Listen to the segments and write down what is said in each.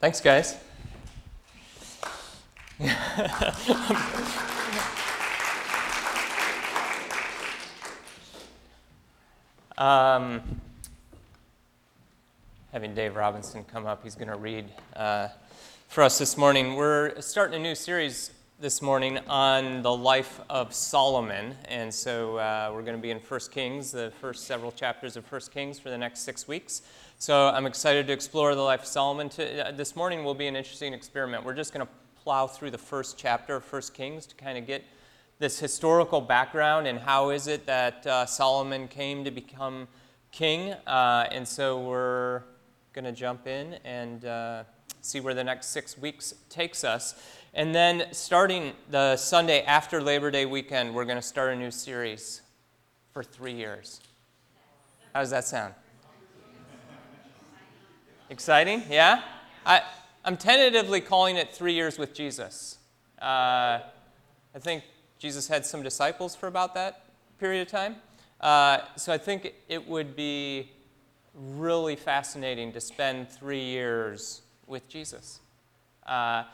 Thanks, guys. um, having Dave Robinson come up, he's going to read uh, for us this morning. We're starting a new series this morning on the life of Solomon. And so uh, we're going to be in 1 Kings, the first several chapters of 1 Kings for the next six weeks. So I'm excited to explore the life of Solomon. Uh, this morning will be an interesting experiment. We're just going to plow through the first chapter of 1 Kings to kind of get this historical background and how is it that uh, Solomon came to become king. Uh, and so we're going to jump in and uh, see where the next six weeks takes us. And then starting the Sunday after Labor Day weekend, we're going to start a new series for three years. How does that sound? Exciting? Yeah? I, I'm tentatively calling it Three Years with Jesus. Uh, I think Jesus had some disciples for about that period of time. Uh, so I think it would be really fascinating to spend three years with Jesus. Uh,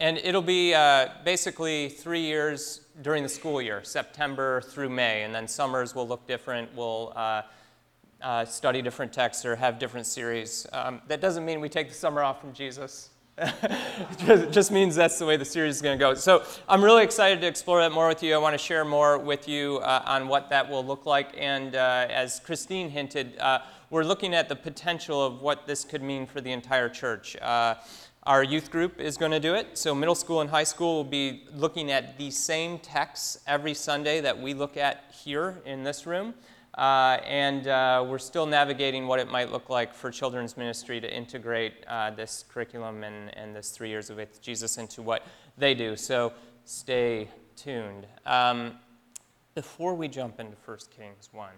and it'll be uh, basically three years during the school year, September through May, and then summers will look different. We'll uh, uh, study different texts or have different series. Um, that doesn't mean we take the summer off from Jesus. it just means that's the way the series is going to go. So I'm really excited to explore that more with you. I want to share more with you uh, on what that will look like. And uh, as Christine hinted, uh, we're looking at the potential of what this could mean for the entire church. Our youth group is going to do it. So, middle school and high school will be looking at the same texts every Sunday that we look at here in this room. Uh, and uh, we're still navigating what it might look like for children's ministry to integrate uh, this curriculum and, and this three years of with Jesus into what they do. So, stay tuned. Um, before we jump into 1 Kings 1,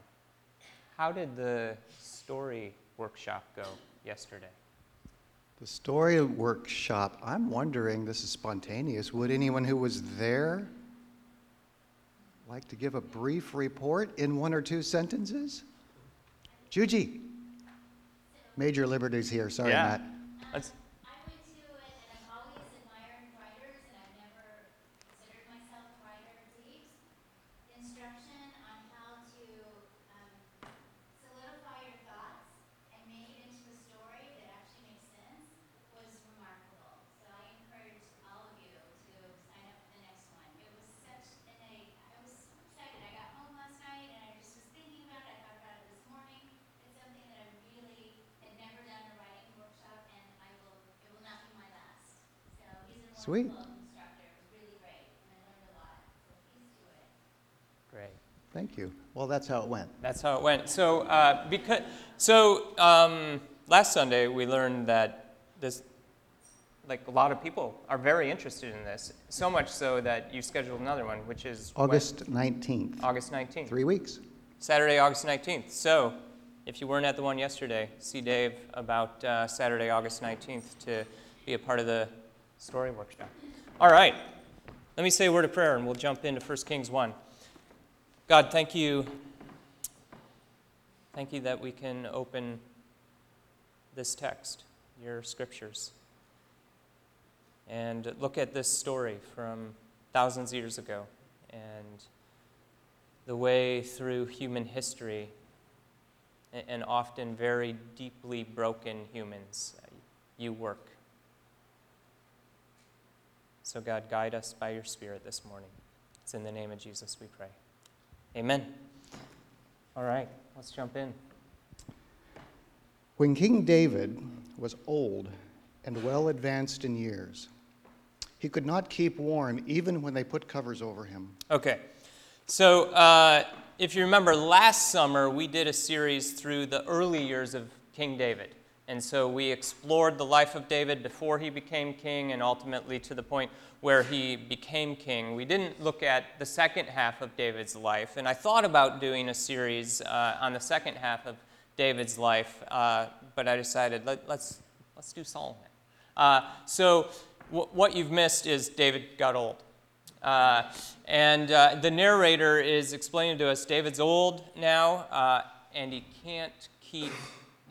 how did the story workshop go yesterday? The story workshop, I'm wondering, this is spontaneous, would anyone who was there like to give a brief report in one or two sentences? Juji. Major liberties here. Sorry, yeah. Matt. Sweet. Great. Thank you. Well, that's how it went. That's how it went. So, uh, because so um, last Sunday we learned that this, like a lot of people are very interested in this. So much so that you scheduled another one, which is August nineteenth. August nineteenth. Three weeks. Saturday, August nineteenth. So, if you weren't at the one yesterday, see Dave about uh, Saturday, August nineteenth to be a part of the story workshop. All right. Let me say a word of prayer and we'll jump into 1 Kings 1. God, thank you. Thank you that we can open this text, your scriptures, and look at this story from thousands of years ago and the way through human history and often very deeply broken humans you work. So, God, guide us by your Spirit this morning. It's in the name of Jesus we pray. Amen. All right, let's jump in. When King David was old and well advanced in years, he could not keep warm even when they put covers over him. Okay, so uh, if you remember, last summer we did a series through the early years of King David. And so we explored the life of David before he became king and ultimately to the point where he became king. We didn't look at the second half of David's life. And I thought about doing a series uh, on the second half of David's life, uh, but I decided let, us let's, let's do Solomon. Uh, so w- what you've missed is David got old. Uh, and uh, the narrator is explaining to us David's old now, uh, and he can't keep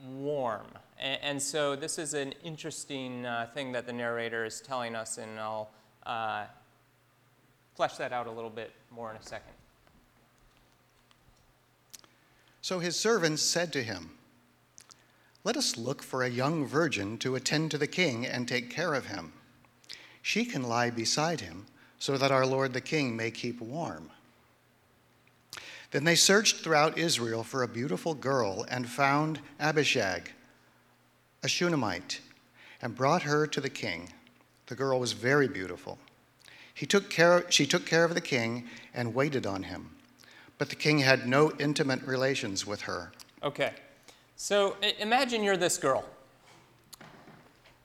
warm And, so this is an interesting uh, thing that the narrator is telling us, and I'll uh, flesh that out a little bit more in a second. So his servants said to him, Let us look for a young virgin to attend to the king and take care of him. She can lie beside him, so that our lord the king may keep warm. Then they searched throughout Israel for a beautiful girl and found Abishag, a Shunammite, and brought her to the king. The girl was very beautiful. He took care, she took care of the king and waited on him. But the king had no intimate relations with her. Okay. So imagine you're this girl.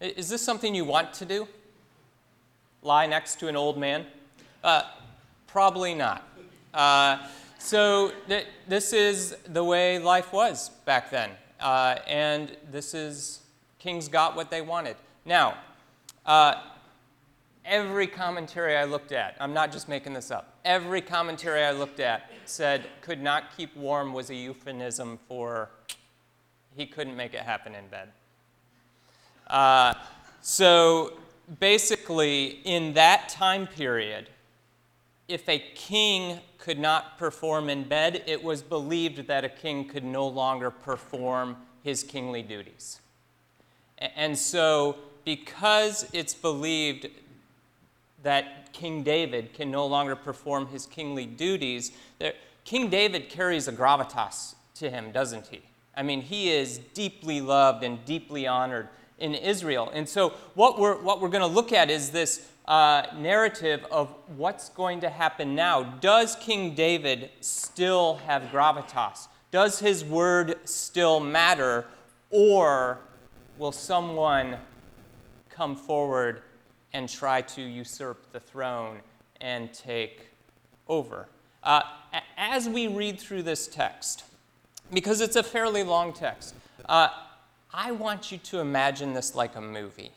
Is this something you want to do? Lie next to an old man? Uh, probably not. Uh, so th- this is the way life was back then. Uh, and this is, kings got what they wanted. Now, uh, every commentary I looked at, I'm not just making this up, every commentary I looked at said could not keep warm was a euphemism for he couldn't make it happen in bed. Uh, so basically, in that time period, if a king could not perform in bed, it was believed that a king could no longer perform his kingly duties. And so, because it's believed that King David can no longer perform his kingly duties, King David carries a gravitas to him, doesn't he? I mean, he is deeply loved and deeply honored in Israel. And so, what we're, what we're going to look at is this uh, narrative of what's going to happen now. Does King David still have gravitas? Does his word still matter? Or will someone come forward and try to usurp the throne and take over. Uh, as we read through this text, because it's a fairly long text, uh, I want you to imagine this like a movie.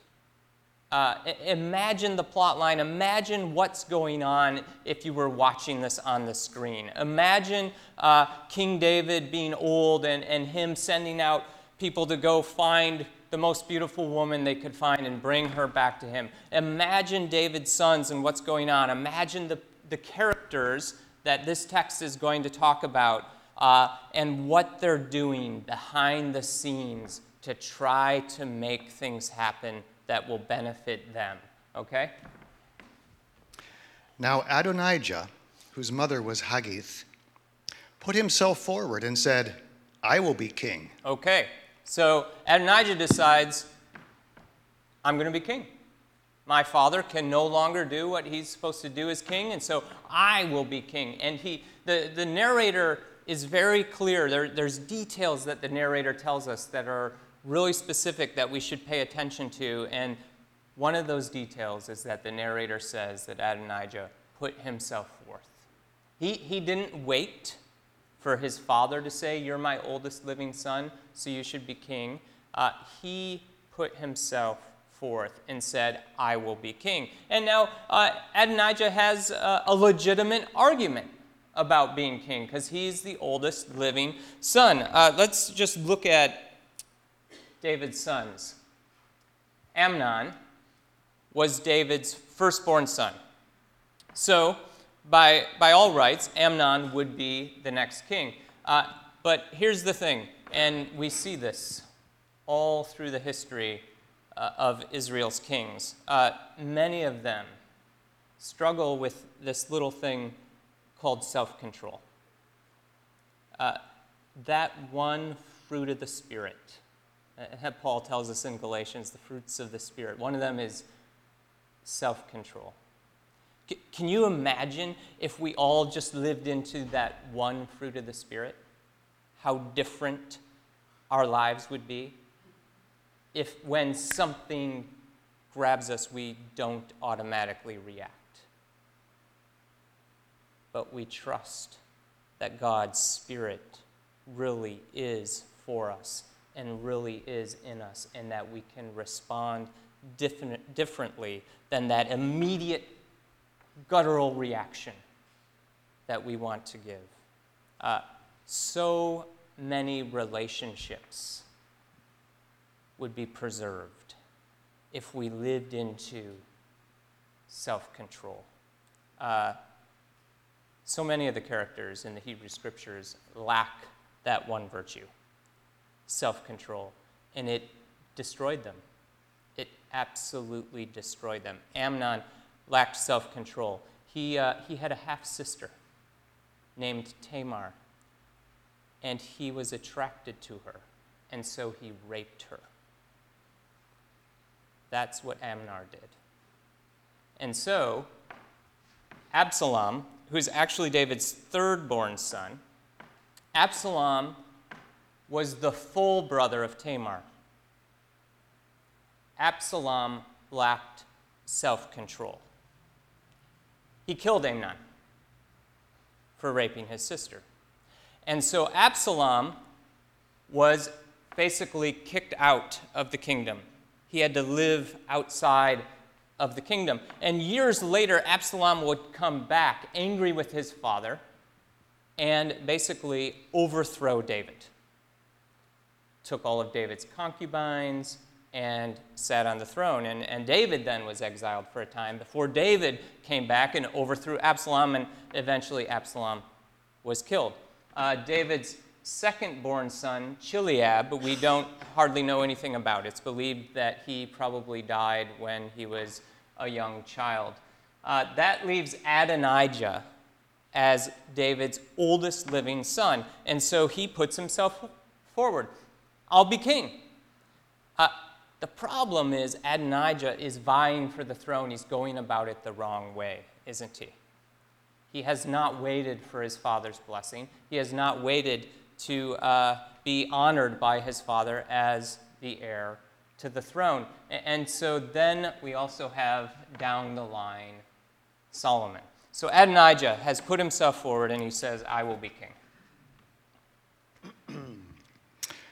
Uh, imagine the plot line. Imagine what's going on if you were watching this on the screen. Imagine uh, King David being old and, and him sending out people to go find the most beautiful woman they could find and bring her back to him. Imagine David's sons and what's going on. Imagine the, the characters that this text is going to talk about uh, and what they're doing behind the scenes to try to make things happen that will benefit them. Okay? Now Adonijah, whose mother was Haggith, put himself forward and said, I will be king. Okay. So Adonijah decides, I'm going to be king. My father can no longer do what he's supposed to do as king, and so I will be king. And he, the, the narrator is very clear. There, there's details that the narrator tells us that are really specific that we should pay attention to. And one of those details is that the narrator says that Adonijah put himself forth. He, he didn't wait for his father to say, You're my oldest living son, so you should be king. Uh, he put himself forth and said, I will be king. And now uh, Adonijah has uh, a legitimate argument about being king because he's the oldest living son. Uh, let's just look at David's sons. Amnon was David's firstborn son. So, by, by all rights, Amnon would be the next king. Uh, but here's the thing, and we see this all through the history uh, of Israel's kings. Uh, many of them struggle with this little thing called self control. Uh, that one fruit of the Spirit. Uh, Paul tells us in Galatians the fruits of the Spirit. One of them is self control. Can you imagine if we all just lived into that one fruit of the Spirit? How different our lives would be? If when something grabs us, we don't automatically react, but we trust that God's Spirit really is for us and really is in us, and that we can respond different, differently than that immediate guttural reaction that we want to give. Uh, so many relationships would be preserved if we lived into self control. Uh, so many of the characters in the Hebrew scriptures lack that one virtue self control, and it destroyed them. It absolutely destroyed them. Amnon lacked self control. He, uh, he had a half sister named Tamar, and he was attracted to her, and so he raped her. That's what Amnon did. And so, Absalom, who's actually David's third born son, Absalom was the full brother of Tamar. Absalom lacked self control. He killed Amnon for raping his sister. And so Absalom was basically kicked out of the kingdom. He had to live outside of the kingdom. And years later, Absalom would come back angry with his father and basically overthrow David. Took all of David's concubines and sat on the throne. And, and David then was exiled for a time before David came back and overthrew Absalom, and eventually Absalom was killed. Uh, David's second born son, Chileab, we don't hardly know anything about. It's believed that he probably died when he was a young child. Uh, that leaves Adonijah as David's oldest living son. And so he puts himself forward I'll be king. Uh, the problem is Adonijah is vying for the throne. He's going about it the wrong way, isn't he? He has not waited for his father's blessing. He has not waited to uh, be honored by his father as the heir to the throne. And so then we also have down the line Solomon. So Adonijah has put himself forward and he says, I will be king.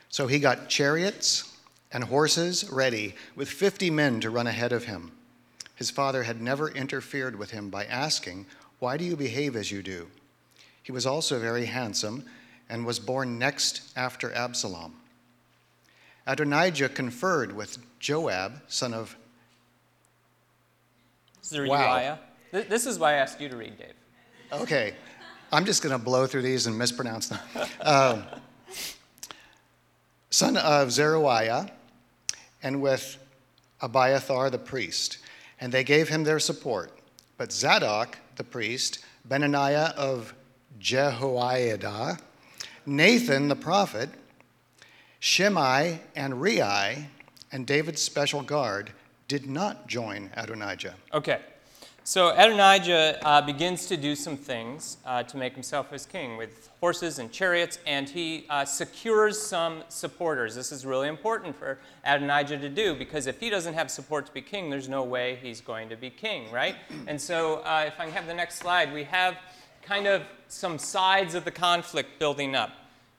so he got chariots and horses ready with 50 men to run ahead of him. His father had never interfered with him by asking, Why do you behave as you do? He was also very handsome and was born next after Absalom. Adonijah conferred with Joab, son of Zeruiah. Wow. This is why I asked you to read, Dave. Okay. I'm just going to blow through these and mispronounce them. Um, son of Zeruiah, and with Abiathar the priest, and they gave him their support. But Zadok the priest, Benaniah of Jehoiada, Nathan the prophet, Shimei and Rei, and David's special guard did not join Adonijah. Okay. So Adonijah uh, begins to do some things uh, to make himself as king with horses and chariots, and he uh, secures some supporters. This is really important for Adonijah to do because if he doesn't have support to be king, there's no way he's going to be king, right? And so, uh, if I can have the next slide, we have kind of some sides of the conflict building up.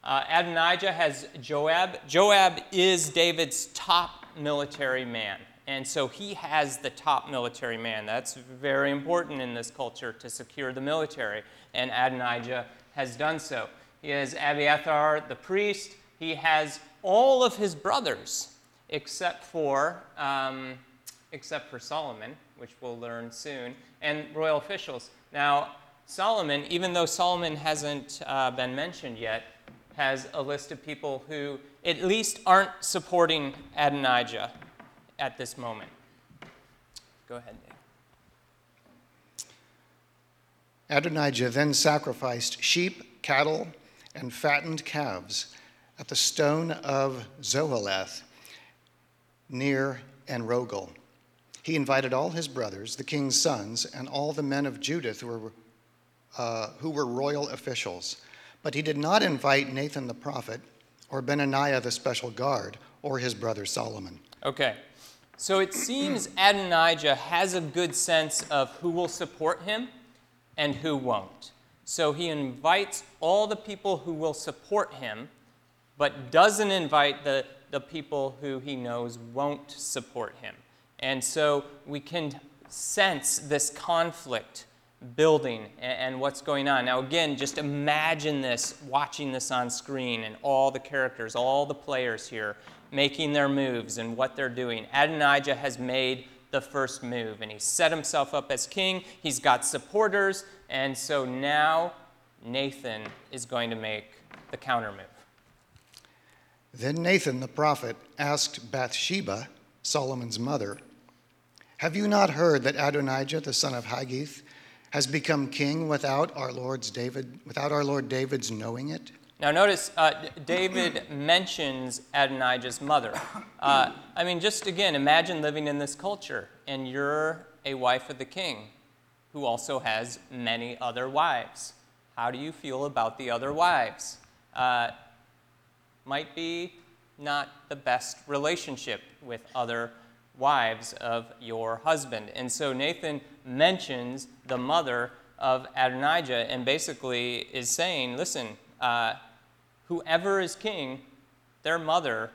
Uh, Adonijah has Joab. Joab is David's top military man. And so he has the top military man. That's very important in this culture to secure the military. And Adonijah has done so. He has Abiathar, the priest. He has all of his brothers, except for, um, except for Solomon, which we'll learn soon, and royal officials. Now, Solomon, even though Solomon hasn't uh, been mentioned yet, has a list of people who at least aren't supporting Adonijah at this moment. Go ahead, Dave. Adonijah then sacrificed sheep, cattle, and fattened calves at the stone of Zoheleth near En-rogel. He invited all his brothers, the king's sons, and all the men of Judah who were, uh, who were royal officials. But he did not invite Nathan the prophet, or Benaniah the special guard, or his brother Solomon. Okay. So it seems Adonijah has a good sense of who will support him and who won't. So he invites all the people who will support him, but doesn't invite the, the people who he knows won't support him. And so we can sense this conflict building and, what's going on. Now, again, just imagine this, watching this on screen, and all the characters, all the players here making their moves and what they're doing. Adonijah has made the first move, and he set himself up as king. He's got supporters, and so now Nathan is going to make the counter move. Then Nathan the prophet asked Bathsheba, Solomon's mother, Have you not heard that Adonijah the son of Haggith has become king without our Lord's David, without our Lord David's knowing it? Now, notice uh, David mentions Adonijah's mother. Uh, I mean, just again, imagine living in this culture and you're a wife of the king who also has many other wives. How do you feel about the other wives? Uh, might be not the best relationship with other wives of your husband. And so Nathan mentions the mother of Adonijah and basically is saying, listen, uh, whoever is king, their mother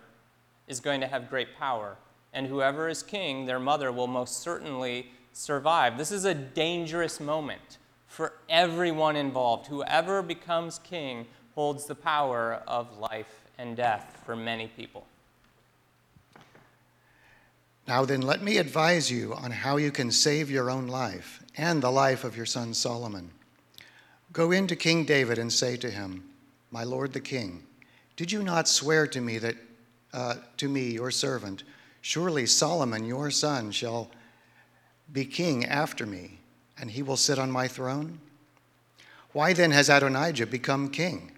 is going to have great power. And whoever is king, their mother will most certainly survive. This is a dangerous moment for everyone involved. Whoever becomes king holds the power of life and death for many people. Now then, let me advise you on how you can save your own life and the life of your son Solomon. Go in to King David and say to him, My lord the king, did you not swear to me that uh, to me, your servant, surely Solomon, your son, shall be king after me, and he will sit on my throne? Why then has Adonijah become king?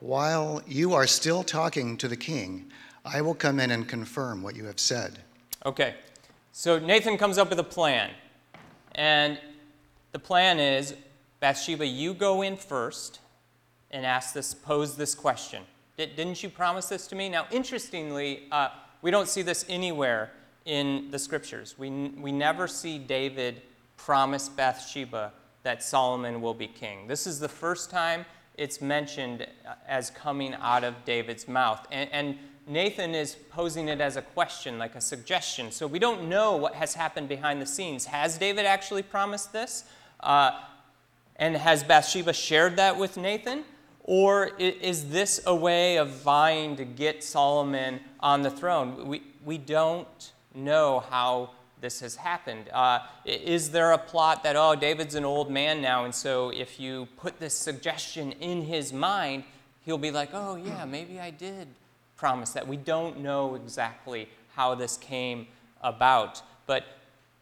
While you are still talking to the king, I will come in and confirm what you have said. Okay, so Nathan comes up with a plan. And the plan is Bathsheba, you go in first and ask this, pose this question. Didn't you promise this to me? Now, interestingly, uh, we don't see this anywhere in the scriptures. We, we never see David promise Bathsheba that Solomon will be king. This is the first time it's mentioned as coming out of David's mouth. And, and, Nathan is posing it as a question, like a suggestion. So we don't know what has happened behind the scenes. Has David actually promised this? Uh, and has Bathsheba shared that with Nathan? Or is this a way of vying to get Solomon on the throne? We, we don't know how this has happened. Uh, is there a plot that, oh, David's an old man now, and so if you put this suggestion in his mind, he'll be like, oh, yeah, maybe I did promise that. We don't know exactly how this came about. But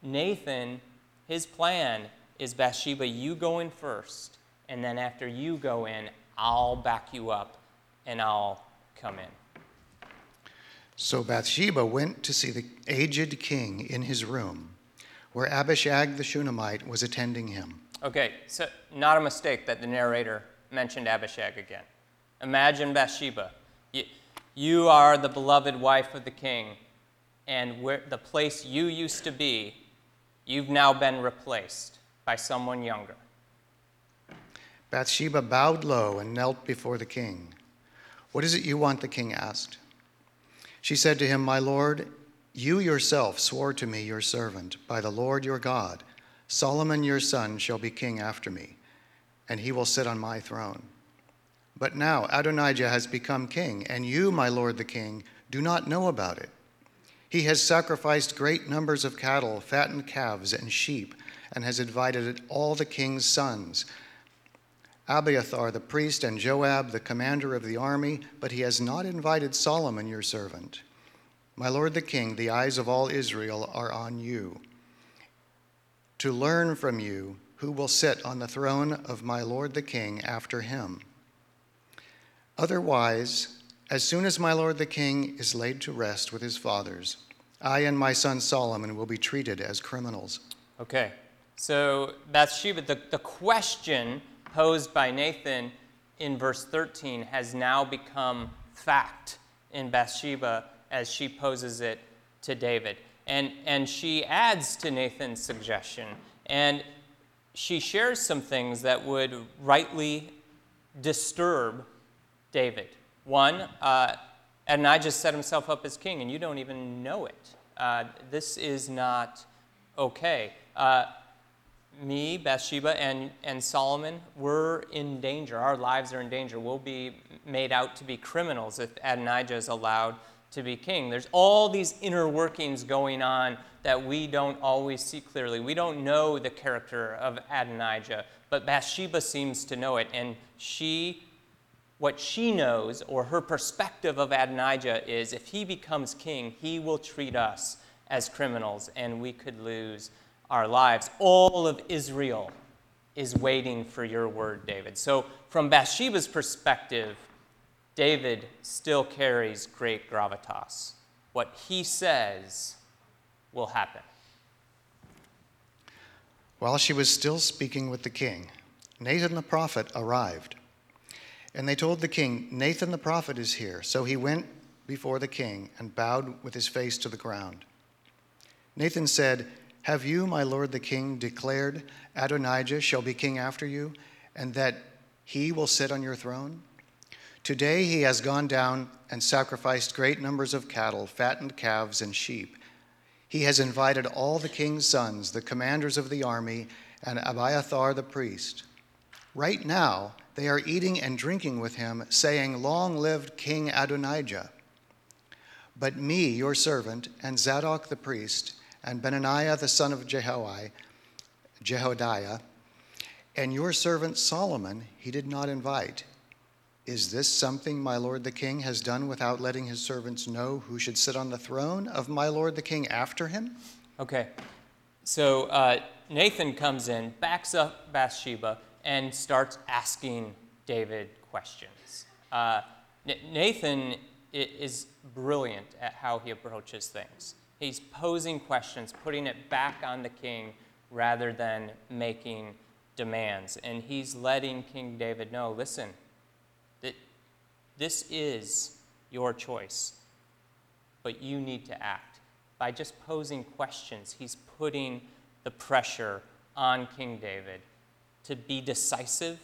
Nathan, his plan is Bathsheba, you go in first, and then after you go in, I'll back you up and I'll come in. So Bathsheba went to see the aged king in his room, where Abishag the Shunammite was attending him. Okay, so not a mistake that the narrator mentioned Abishag again. Imagine Bathsheba. You, you are the beloved wife of the king, and where, the place you used to be, you've now been replaced by someone younger. Bathsheba bowed low and knelt before the king. What is it you want? the king asked. She said to him, My lord, you yourself swore to me, your servant, by the Lord your God, Solomon your son shall be king after me, and he will sit on my throne. But now Adonijah has become king, and you, my lord the king, do not know about it. He has sacrificed great numbers of cattle, fattened calves, and sheep, and has invited all the king's sons Abiathar the priest and Joab the commander of the army, but he has not invited Solomon your servant. My lord the king, the eyes of all Israel are on you, to learn from you who will sit on the throne of my lord the king after him. Otherwise, as soon as my lord the king is laid to rest with his fathers, I and my son Solomon will be treated as criminals. Okay, so Bathsheba, the, the question posed by Nathan in verse 13 has now become fact in Bathsheba as she poses it to David. And, and she adds to Nathan's suggestion, and she shares some things that would rightly disturb David. One, uh, Adonijah set himself up as king, and you don't even know it. Uh, this is not okay. Uh, me, Bathsheba, and, and Solomon, we're in danger. Our lives are in danger. We'll be made out to be criminals if Adonijah is allowed to be king. There's all these inner workings going on that we don't always see clearly. We don't know the character of Adonijah, but Bathsheba seems to know it. And she, what she knows, or her perspective of Adonijah, is if he becomes king, he will treat us as criminals and we could lose our lives. All of Israel is waiting for your word, David. So, from Bathsheba's perspective, David still carries great gravitas. What he says will happen. While she was still speaking with the king, Nathan the prophet arrived. And they told the king, Nathan the prophet is here. So he went before the king and bowed with his face to the ground. Nathan said, Have you, my lord the king, declared Adonijah shall be king after you, and that he will sit on your throne? Today he has gone down and sacrificed great numbers of cattle, fattened calves, and sheep. He has invited all the king's sons, the commanders of the army, and Abiathar the priest. Right now, they are eating and drinking with him, saying, Long live King Adonijah. But me, your servant, and Zadok the priest, and Benaniah the son of Jehoi, Jehoiada, and your servant Solomon he did not invite. Is this something my lord the king has done without letting his servants know who should sit on the throne of my lord the king after him? Okay, so uh, Nathan comes in, backs up Bathsheba, and starts asking David questions. Uh, Nathan is brilliant at how he approaches things. He's posing questions, putting it back on the king rather than making demands. And he's letting King David know listen, that this is your choice, but you need to act. By just posing questions, he's putting the pressure on King David to be decisive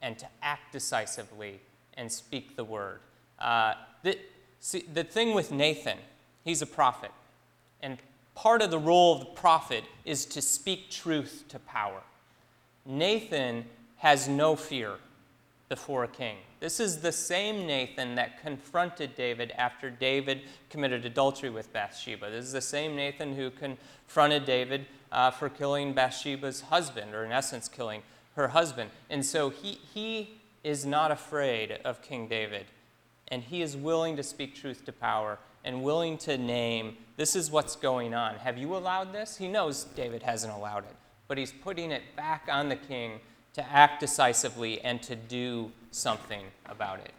and to act decisively and speak the word. Uh, the, see, the thing with Nathan, he's a prophet. And part of the role of the prophet is to speak truth to power. Nathan has no fear before a king. This is the same Nathan that confronted David after David committed adultery with Bathsheba. This is the same Nathan who confronted David uh, for killing Bathsheba's husband, or in essence, killing her husband. And so he, he is not afraid of King David, and he is willing to speak truth to power and willing to name this is what's going on. Have you allowed this? He knows David hasn't allowed it, but he's putting it back on the king to act decisively and to do something about it.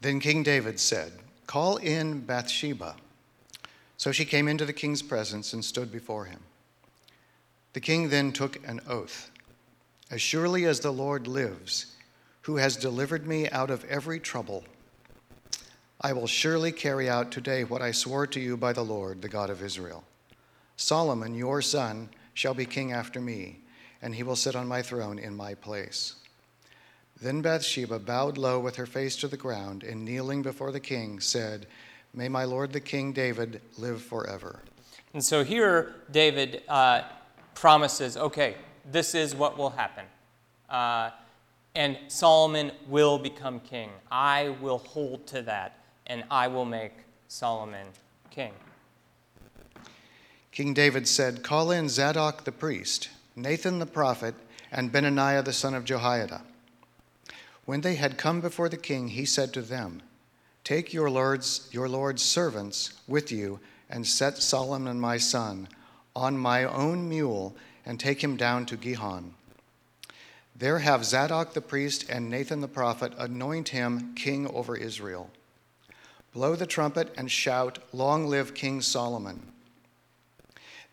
Then King David said, Call in Bathsheba. So she came into the king's presence and stood before him. The king then took an oath As surely as the Lord lives, who has delivered me out of every trouble, I will surely carry out today what I swore to you by the Lord, the God of Israel. Solomon, your son, shall be king after me, and he will sit on my throne in my place. Then Bathsheba bowed low with her face to the ground, and kneeling before the king, said, May my lord the king David live forever. And so here, David uh, promises, okay, this is what will happen. Uh, and Solomon will become king. I will hold to that and I will make Solomon king. King David said, Call in Zadok the priest, Nathan the prophet, and Benaniah the son of Jehoiada. When they had come before the king, he said to them, Take your lord's, your lord's servants with you, and set Solomon my son on my own mule, and take him down to Gihon. There have Zadok the priest and Nathan the prophet anoint him king over Israel. Blow the trumpet and shout, Long live King Solomon.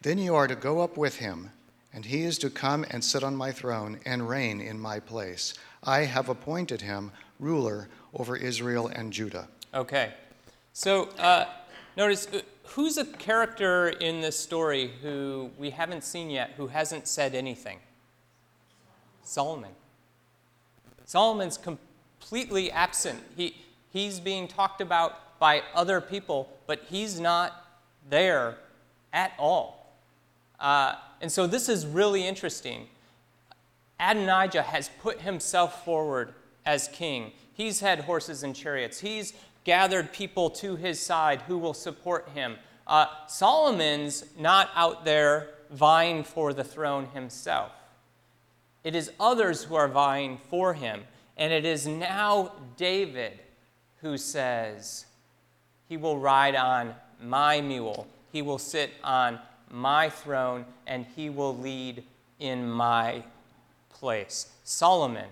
Then you are to go up with him, and he is to come and sit on my throne and reign in my place. I have appointed him ruler over Israel and Judah. Okay. So uh, notice uh, who's a character in this story who we haven't seen yet who hasn't said anything? Solomon. Solomon's completely absent. He, he's being talked about by other people, but he's not there at all. Uh, and so this is really interesting. Adonijah has put himself forward as king. He's had horses and chariots. He's gathered people to his side who will support him. Uh, Solomon's not out there vying for the throne himself. It is others who are vying for him. And it is now David who says, He will ride on my mule, he will sit on my throne, and he will lead in my place. Solomon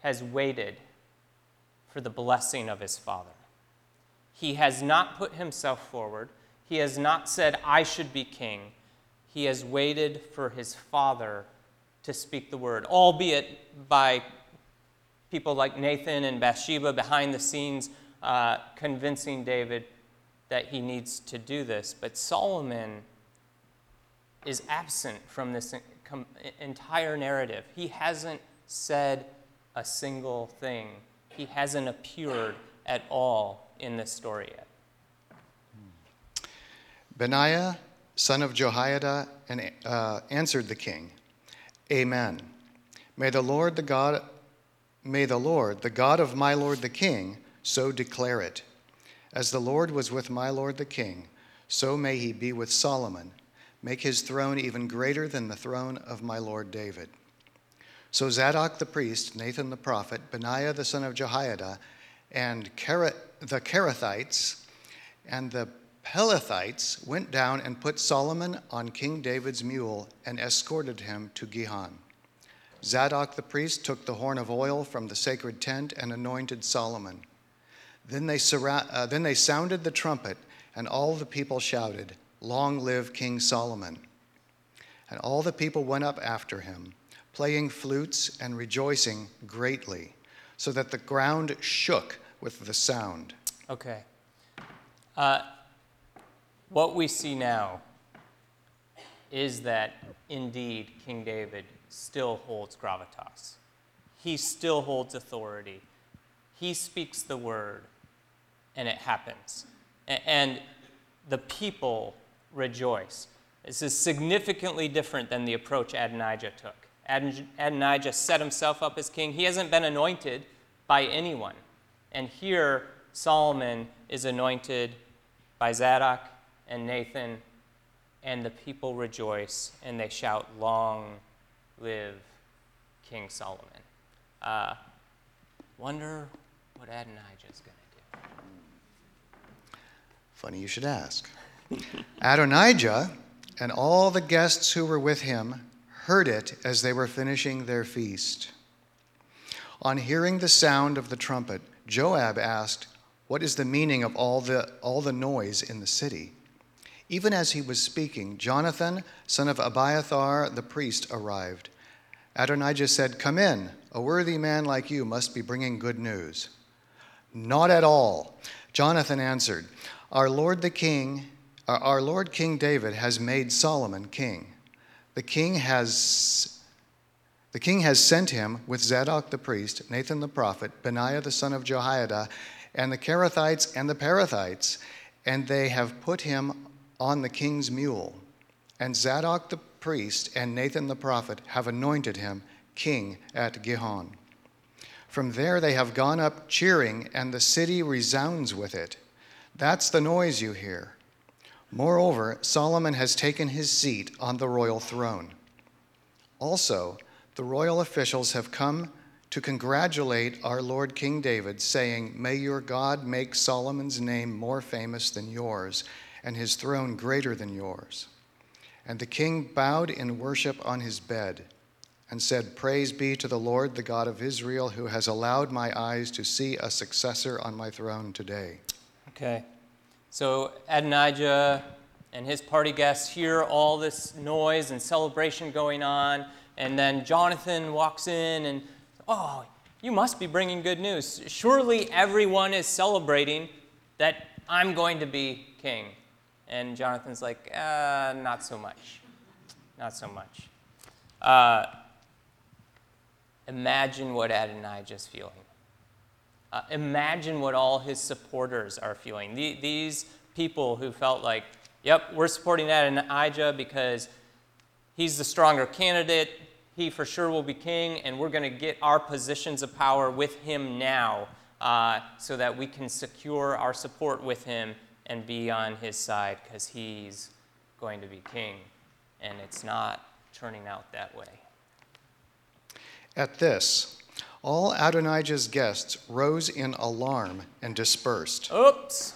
has waited for the blessing of his father. He has not put himself forward. He has not said, I should be king. He has waited for his father to speak the word, albeit by people like Nathan and Bathsheba behind the scenes uh, convincing David that he needs to do this. But Solomon is absent from this entire narrative. He hasn't said a single thing, he hasn't appeared at all in this story yet. Benaiah, son of Jehoiada, and, uh, answered the king, Amen. May the Lord, the God, may the Lord, the God of my lord the king, so declare it. As the Lord was with my lord the king, so may he be with Solomon. Make his throne even greater than the throne of my lord David. So Zadok the priest, Nathan the prophet, Benaiah the son of Jehoiada, and the Kerethites and the Pelethites went down and put Solomon on King David's mule and escorted him to Gihon. Zadok the priest took the horn of oil from the sacred tent and anointed Solomon. Then they, surra- uh, then they sounded the trumpet, and all the people shouted, Long live King Solomon! And all the people went up after him, playing flutes and rejoicing greatly, so that the ground shook with the sound. Okay. Uh, what we see now is that indeed King David still holds gravitas. He still holds authority. He speaks the word, and it happens. And the people rejoice. This is significantly different than the approach Adonijah took. Adonijah set himself up as king. He hasn't been anointed by anyone. And here, Solomon is anointed by Zadok and Nathan, and the people rejoice and they shout, Long live King Solomon. Uh, wonder what Adonijah is going to do. Funny you should ask. Adonijah and all the guests who were with him heard it as they were finishing their feast. On hearing the sound of the trumpet, Joab asked, What is the meaning of all the, all the noise in the city? Even as he was speaking, Jonathan, son of Abiathar the priest, arrived. Adonijah said, Come in. A worthy man like you must be bringing good news. Not at all. Jonathan answered, Our Lord the king, our Lord King David has made Solomon king. The king has the king has sent him with Zadok the priest, Nathan the prophet, Benaiah the son of Jehoiada, and the Kerethites and the Pelethites, and they have put him on the king's mule. And Zadok the priest and Nathan the prophet have anointed him king at Gihon. From there they have gone up cheering, and the city resounds with it. That's the noise you hear. Moreover, Solomon has taken his seat on the royal throne. Also, the royal officials have come to congratulate our Lord King David, saying, May your God make Solomon's name more famous than yours, and his throne greater than yours. And the king bowed in worship on his bed and said, Praise be to the Lord, the God of Israel, who has allowed my eyes to see a successor on my throne today. Okay. So Adonijah and his party guests hear all this noise and celebration going on and then Jonathan walks in and, oh, you must be bringing good news. Surely everyone is celebrating that I'm going to be king. And Jonathan's like, uh, not so much. Not so much. Uh, imagine what Adonijah's feeling. Uh, imagine what all his supporters are feeling. The, these people who felt like, Yep, we're supporting Adonijah because he's the stronger candidate. He for sure will be king, and we're going to get our positions of power with him now uh, so that we can secure our support with him and be on his side because he's going to be king. And it's not turning out that way. At this, all Adonijah's guests rose in alarm and dispersed. Oops.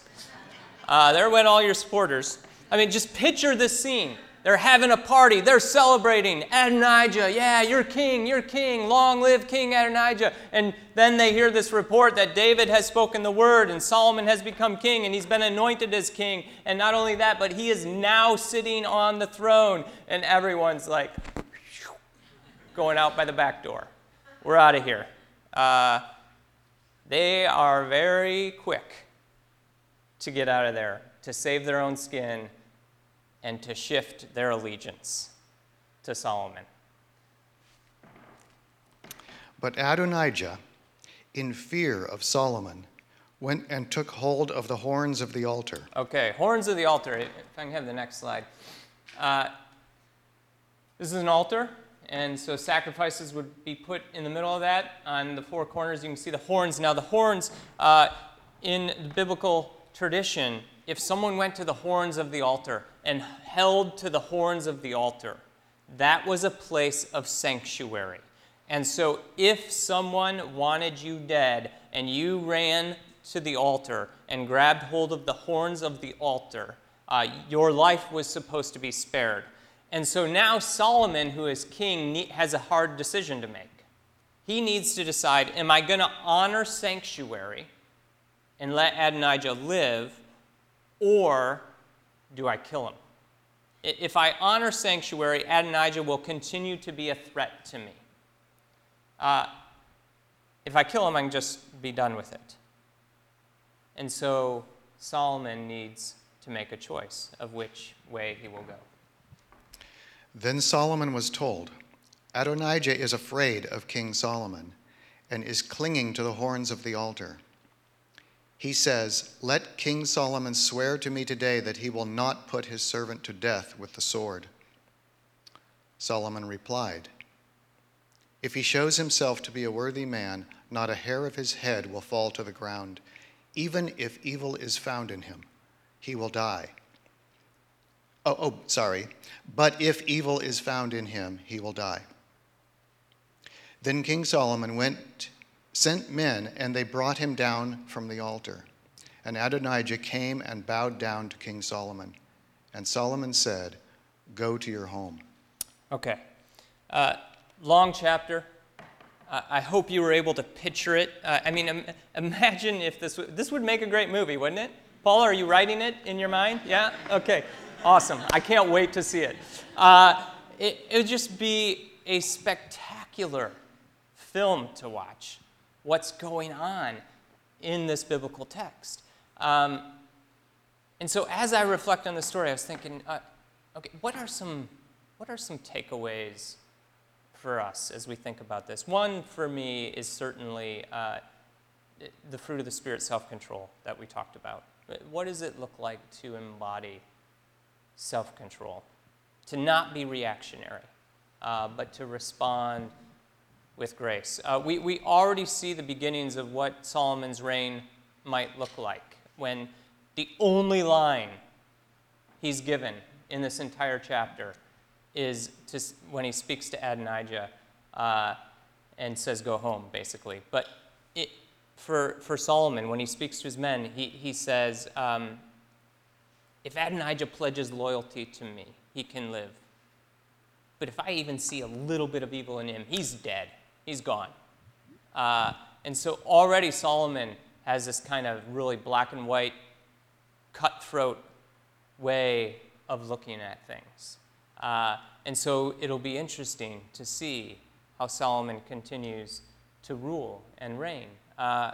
Uh, there went all your supporters. I mean, just picture this scene. They're having a party. They're celebrating. Adonijah, yeah, you're king, you're king. Long live King Adonijah. And then they hear this report that David has spoken the word and Solomon has become king and he's been anointed as king. And not only that, but he is now sitting on the throne. And everyone's like going out by the back door. We're out of here. Uh, they are very quick to get out of there, to save their own skin and to shift their allegiance to Solomon. But Adonijah, in fear of Solomon, went and took hold of the horns of the altar. Okay, horns of the altar. If I can have the next slide. Uh, this is an altar, and so sacrifices would be put in the middle of that. On the four corners, you can see the horns. Now, the horns uh, in the biblical tradition, if someone went to the horns of the altar, and held to the horns of the altar. That was a place of sanctuary. And so, if someone wanted you dead and you ran to the altar and grabbed hold of the horns of the altar, uh, your life was supposed to be spared. And so now Solomon, who is king, has a hard decision to make. He needs to decide am I going to honor sanctuary and let Adonijah live, or do I kill him? If I honor sanctuary, Adonijah will continue to be a threat to me. Uh, if I kill him, I can just be done with it. And so Solomon needs to make a choice of which way he will go. Then Solomon was told, Adonijah is afraid of King Solomon and is clinging to the horns of the altar he says, Let King Solomon swear to me today that he will not put his servant to death with the sword. Solomon replied, If he shows himself to be a worthy man, not a hair of his head will fall to the ground. Even if evil is found in him, he will die. Oh, oh, sorry. But if evil is found in him, he will die. Then King Solomon went sent men, and they brought him down from the altar. And Adonijah came and bowed down to King Solomon. And Solomon said, Go to your home. Okay. Uh, long chapter. I hope you were able to picture it. Uh, I mean, Im- imagine if this, w- this would make a great movie, wouldn't it? Paul, are you writing it in your mind? Yeah? Okay. Awesome. I can't wait to see it. Uh, it, it would just be a spectacular film to watch what's going on in this biblical text. Um, and so as I reflect on the story, I was thinking, uh, okay, what are some what are some takeaways for us as we think about this? One for me is certainly uh, the fruit of the spirit, self-control that we talked about. What does it look like to embody self-control, to not be reactionary, uh, but to respond with grace. Uh, we, we already see the beginnings of what Solomon's reign might look like when the only line he's given in this entire chapter is to, when he speaks to Adonijah uh, and says, Go home, basically. But it, for, for Solomon, when he speaks to his men, he, he says, um, If Adonijah pledges loyalty to me, he can live. But if I even see a little bit of evil in him, he's dead he's gone. Uh, and so already Solomon has this kind of really black and white, cutthroat way of looking at things. Uh, and so it'll be interesting to see how Solomon continues to rule and reign. Uh,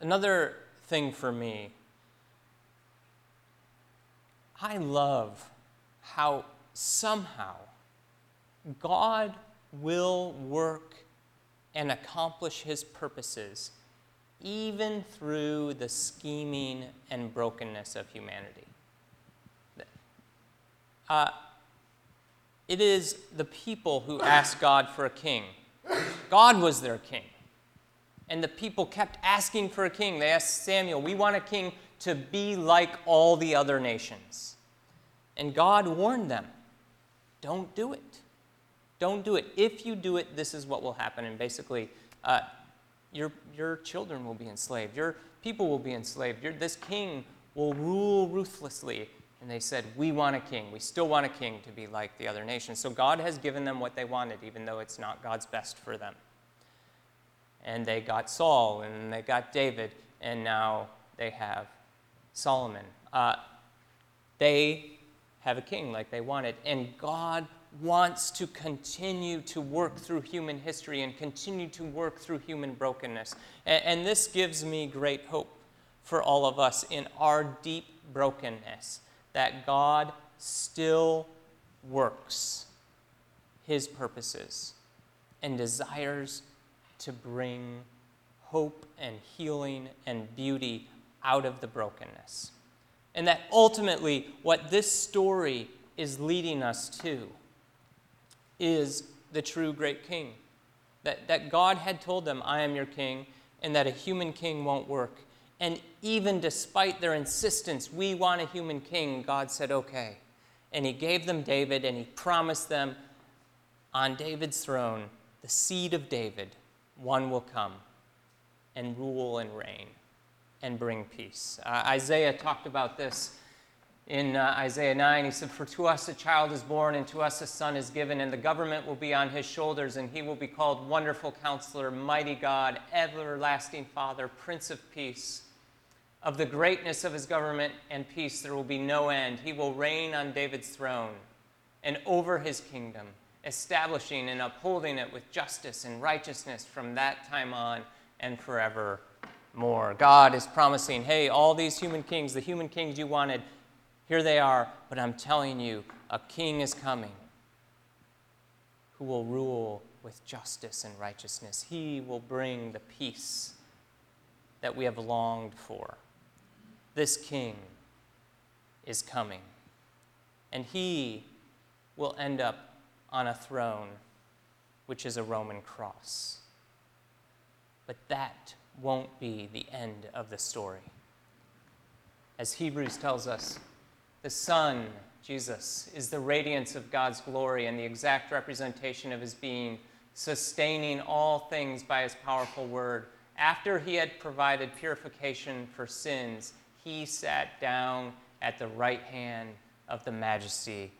another thing for me, I love how somehow God will work and accomplish his purposes even through the scheming and brokenness of humanity. Uh, it is the people who ask God for a king. God was their king. And the people kept asking for a king. They asked Samuel, We want a king to be like all the other nations. And God warned them don't do it. Don't do it. If you do it, this is what will happen. And basically, uh, your, your children will be enslaved. Your people will be enslaved. Your, this king will rule ruthlessly. And they said, We want a king. We still want a king to be like the other nations. So God has given them what they wanted, even though it's not God's best for them. And they got Saul, and they got David, and now they have Solomon. Uh, they have a king like they wanted. And God wants to continue to work through human history and continue to work through human brokenness. And, and, this gives me great hope for all of us in our deep brokenness that God still works his purposes and desires to bring hope and healing and beauty out of the brokenness. And that ultimately, what this story is leading us to is the true great king. That, that God had told them, I am your king, and that a human king won't work. And even despite their insistence, we want a human king, God said, okay. And he gave them David, and he promised them on David's throne, the seed of David, one will come and rule and reign and bring peace. Uh, Isaiah talked about this in uh, Isaiah 9. He said, For to us a child is born, and to us a son is given, and the government will be on his shoulders, and he will be called Wonderful Counselor, Mighty God, Everlasting Father, Prince of Peace. Of the greatness of his government and peace, there will be no end. He will reign on David's throne and over his kingdom, establishing and upholding it with justice and righteousness from that time on and forever more. God is promising, hey, all these human kings, the human kings you wanted, here they are, but I'm telling you, a king is coming who will rule with justice and righteousness. He will bring the peace that we have longed for. This king is coming, and he will end up on a throne, which is a Roman cross. But that won't be the end of the story. As Hebrews tells us, the Son, Jesus, is the radiance of God's glory and the exact representation of his being, sustaining all things by his powerful word. After he had provided purification for sins, he sat down at the right hand of the majesty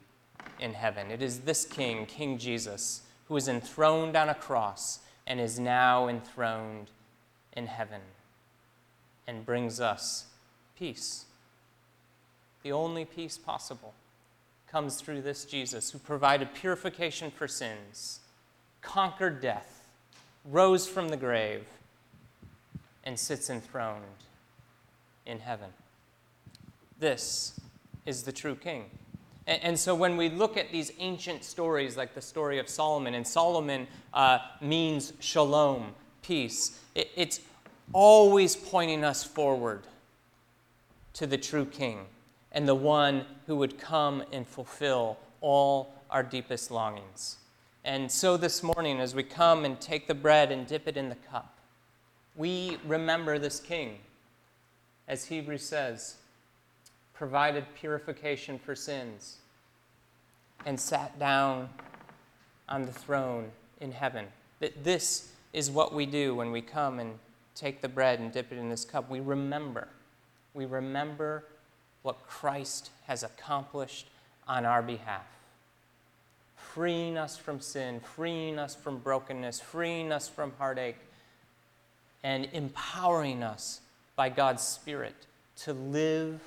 in heaven. It is this King, King Jesus, who is enthroned on a cross and is now enthroned in heaven and brings us peace. The only peace possible comes through this Jesus who provided purification for sins, conquered death, rose from the grave, and sits enthroned in heaven. This is the true king. And, so when we look at these ancient stories, like the story of Solomon, and Solomon uh, means shalom, peace, it, it's always pointing us forward to the true king and the one who would come and fulfill all our deepest longings. And so this morning, as we come and take the bread and dip it in the cup, we remember this king, as Hebrews says, provided purification for sins and sat down on the throne in heaven. That this is what we do when we come and take the bread and dip it in this cup. We remember. We remember what Christ has accomplished on our behalf. Freeing us from sin, freeing us from brokenness, freeing us from heartache, and empowering us by God's Spirit to live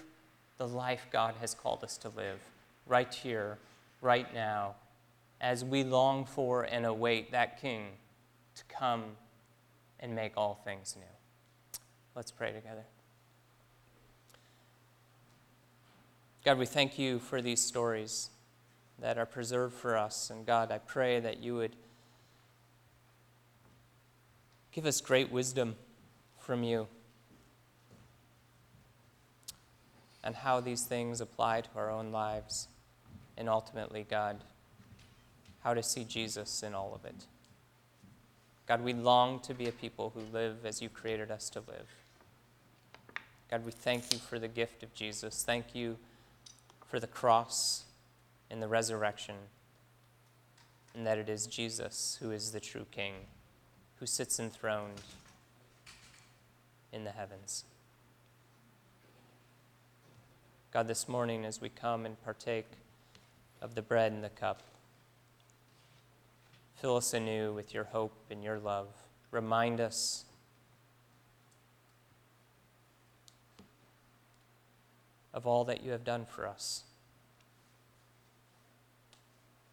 the life God has called us to live right here, right now, as we long for and await that King to come and make all things new. Let's pray together. God, we thank you for these stories that are preserved for us. And God, I pray that you would give us great wisdom from you and how these things apply to our own lives. and ultimately, God, how to see Jesus in all of it. God, we long to be a people who live as you created us to live. God, we thank you for the gift of Jesus. Thank you for the cross and the resurrection, and that it is Jesus who is the true King, who sits enthroned in the heavens. God, this morning as we come and partake of the bread and the cup, fill us anew with your hope and your love. Remind us of all that you have done for us.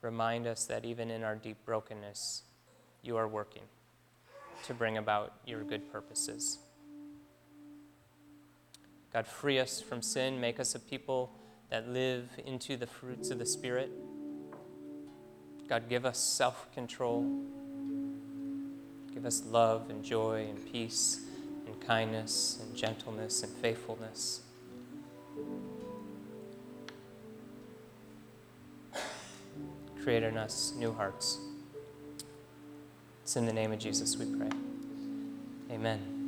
Remind us that even in our deep brokenness, you are working to bring about your good purposes. God, free us from sin, make us a people that live into the fruits of the Spirit. God, give us self control. Give us love and joy and peace and kindness and gentleness and faithfulness. Create in us new hearts. It's in the name of Jesus we pray. Amen.